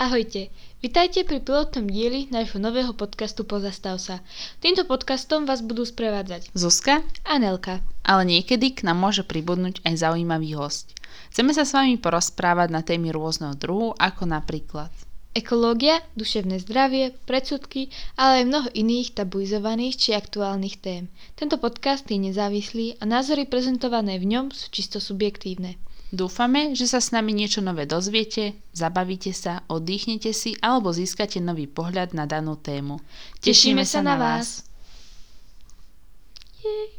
Ahojte, vitajte pri pilotnom dieli nášho nového podcastu Pozastav sa. Týmto podcastom vás budú sprevádzať Zuzka, a Nelka. ale niekedy k nám môže pribudnúť aj zaujímavý host. Chceme sa s vami porozprávať na témy rôzneho druhu, ako napríklad Ekológia, duševné zdravie, predsudky, ale aj mnoho iných tabuizovaných či aktuálnych tém. Tento podcast je nezávislý a názory prezentované v ňom sú čisto subjektívne. Dúfame, že sa s nami niečo nové dozviete, zabavíte sa, oddychnete si alebo získate nový pohľad na danú tému. Tešíme sa na vás.